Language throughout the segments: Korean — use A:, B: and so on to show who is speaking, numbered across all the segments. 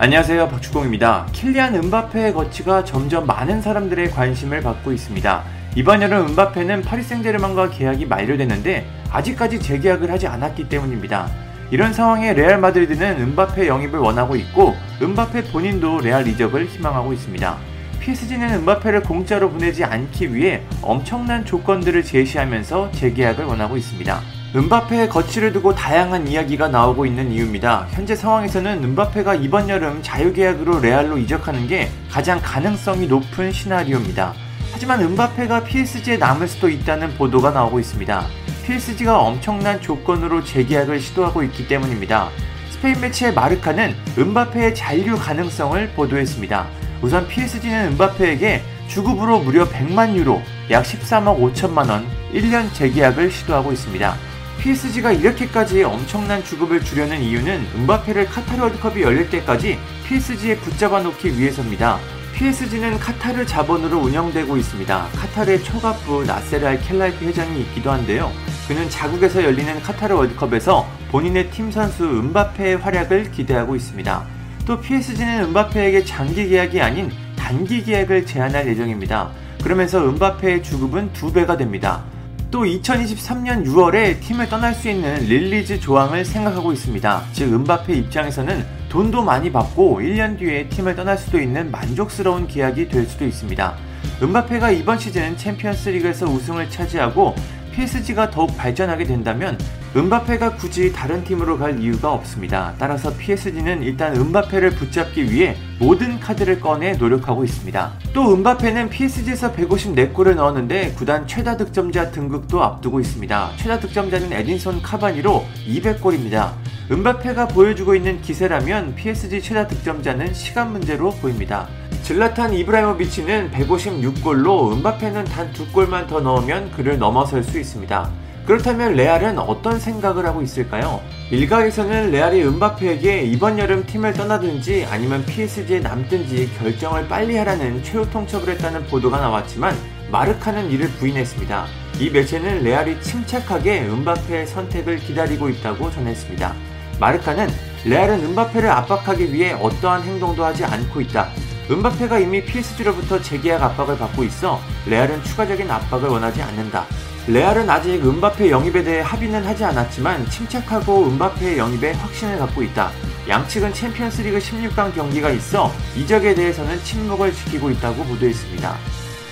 A: 안녕하세요 박주공입니다. 킬리안 은바페의 거치가 점점 많은 사람들의 관심을 받고 있습니다. 이번 여름 은바페는 파리 생제르맹과 계약이 만료됐는데 아직까지 재계약을 하지 않았기 때문입니다. 이런 상황에 레알 마드리드는 은바페 영입을 원하고 있고 은바페 본인도 레알 이적을 희망하고 있습니다. PSG는 은바페를 공짜로 보내지 않기 위해 엄청난 조건들을 제시하면서 재계약을 원하고 있습니다. 은바페의 거치를 두고 다양한 이야기가 나오고 있는 이유입니다. 현재 상황에서는 은바페가 이번 여름 자유계약으로 레알로 이적하는 게 가장 가능성이 높은 시나리오입니다. 하지만 은바페가 PSG에 남을 수도 있다는 보도가 나오고 있습니다. PSG가 엄청난 조건으로 재계약을 시도하고 있기 때문입니다. 스페인 매체의 마르카는 은바페의 잔류 가능성을 보도했습니다. 우선 PSG는 은바페에게 주급으로 무려 100만 유로, 약 13억 5천만 원, 1년 재계약을 시도하고 있습니다. PSG가 이렇게까지 엄청난 주급을 주려는 이유는 은바페를 카타르 월드컵이 열릴 때까지 PSG에 붙잡아 놓기 위해서입니다. PSG는 카타르 자본으로 운영되고 있습니다. 카타르의 초갑부 나세르 알 켈라이피 회장이 있기도 한데요. 그는 자국에서 열리는 카타르 월드컵에서 본인의 팀 선수 음바페의 활약을 기대하고 있습니다. 또 PSG는 음바페에게 장기 계약이 아닌 단기 계약을 제안할 예정입니다. 그러면서 음바페의 주급은 두 배가 됩니다. 또 2023년 6월에 팀을 떠날 수 있는 release 조항을 생각하고 있습니다. 즉 음바페 입장에서는 돈도 많이 받고 1년 뒤에 팀을 떠날 수도 있는 만족스러운 계약이 될 수도 있습니다. 음바페가 이번 시즌 챔피언스 리그에서 우승을 차지하고 PSG가 더욱 발전하게 된다면 음바페가 굳이 다른 팀으로 갈 이유가 없습니다. 따라서 PSG는 일단 음바페를 붙잡기 위해 모든 카드를 꺼내 노력하고 있습니다. 또 음바페는 PSG에서 154골을 넣었는데 구단 최다 득점자 등극도 앞두고 있습니다. 최다 득점자는 에딘손 카바니로 200골입니다. 음바페가 보여주고 있는 기세라면 PSG 최다 득점자는 시간 문제로 보입니다. 질라탄 이브라이모비치는 156골로 은바페는 단두 골만 더 넣으면 그를 넘어설 수 있습니다. 그렇다면 레알은 어떤 생각을 하고 있을까요? 일각에서는 레알이 은바페에게 이번 여름 팀을 떠나든지 아니면 PSG에 남든지 결정을 빨리 하라는 최후 통첩을 했다는 보도가 나왔지만 마르카는 이를 부인했습니다. 이 매체는 레알이 침착하게 은바페의 선택을 기다리고 있다고 전했습니다. 마르카는 레알은 은바페를 압박하기 위해 어떠한 행동도 하지 않고 있다. 은바페가 이미 PSG로부터 재계약 압박을 받고 있어 레알은 추가적인 압박을 원하지 않는다. 레알은 아직 은바페 영입에 대해 합의는 하지 않았지만 침착하고 은바페의 영입에 확신을 갖고 있다. 양측은 챔피언스리그 16강 경기가 있어 이적에 대해서는 침묵을 지키고 있다고 보도했습니다.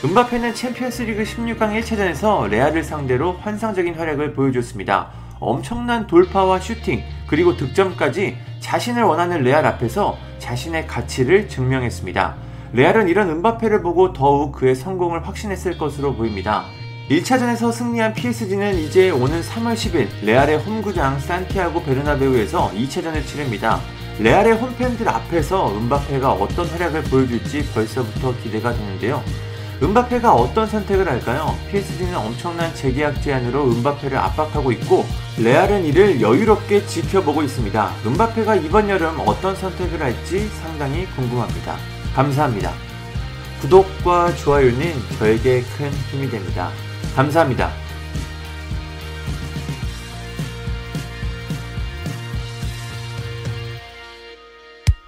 A: 은바페는 챔피언스리그 16강 1차전에서 레알을 상대로 환상적인 활약을 보여줬습니다. 엄청난 돌파와 슈팅 그리고 득점까지 자신을 원하는 레알 앞에서 자신의 가치를 증명했습니다. 레알은 이런 은바페를 보고 더욱 그의 성공을 확신했을 것으로 보입니다. 1차전에서 승리한 PSG는 이제 오는 3월 10일 레알의 홈구장 산티아고 베르나베우에서 2차전을 치릅니다. 레알의 홈팬들 앞에서 은바페가 어떤 활약을 보여줄지 벌써부터 기대가 되는데요. 은바페가 어떤 선택을 할까요? PSG는 엄청난 재계약 제안으로 은바페를 압박하고 있고 레알은 이를 여유롭게 지켜보고 있습니다. 은바페가 이번 여름 어떤 선택을 할지 상당히 궁금합니다. 감사합니다. 구독과 좋아요는 저에게 큰 힘이 됩니다. 감사합니다.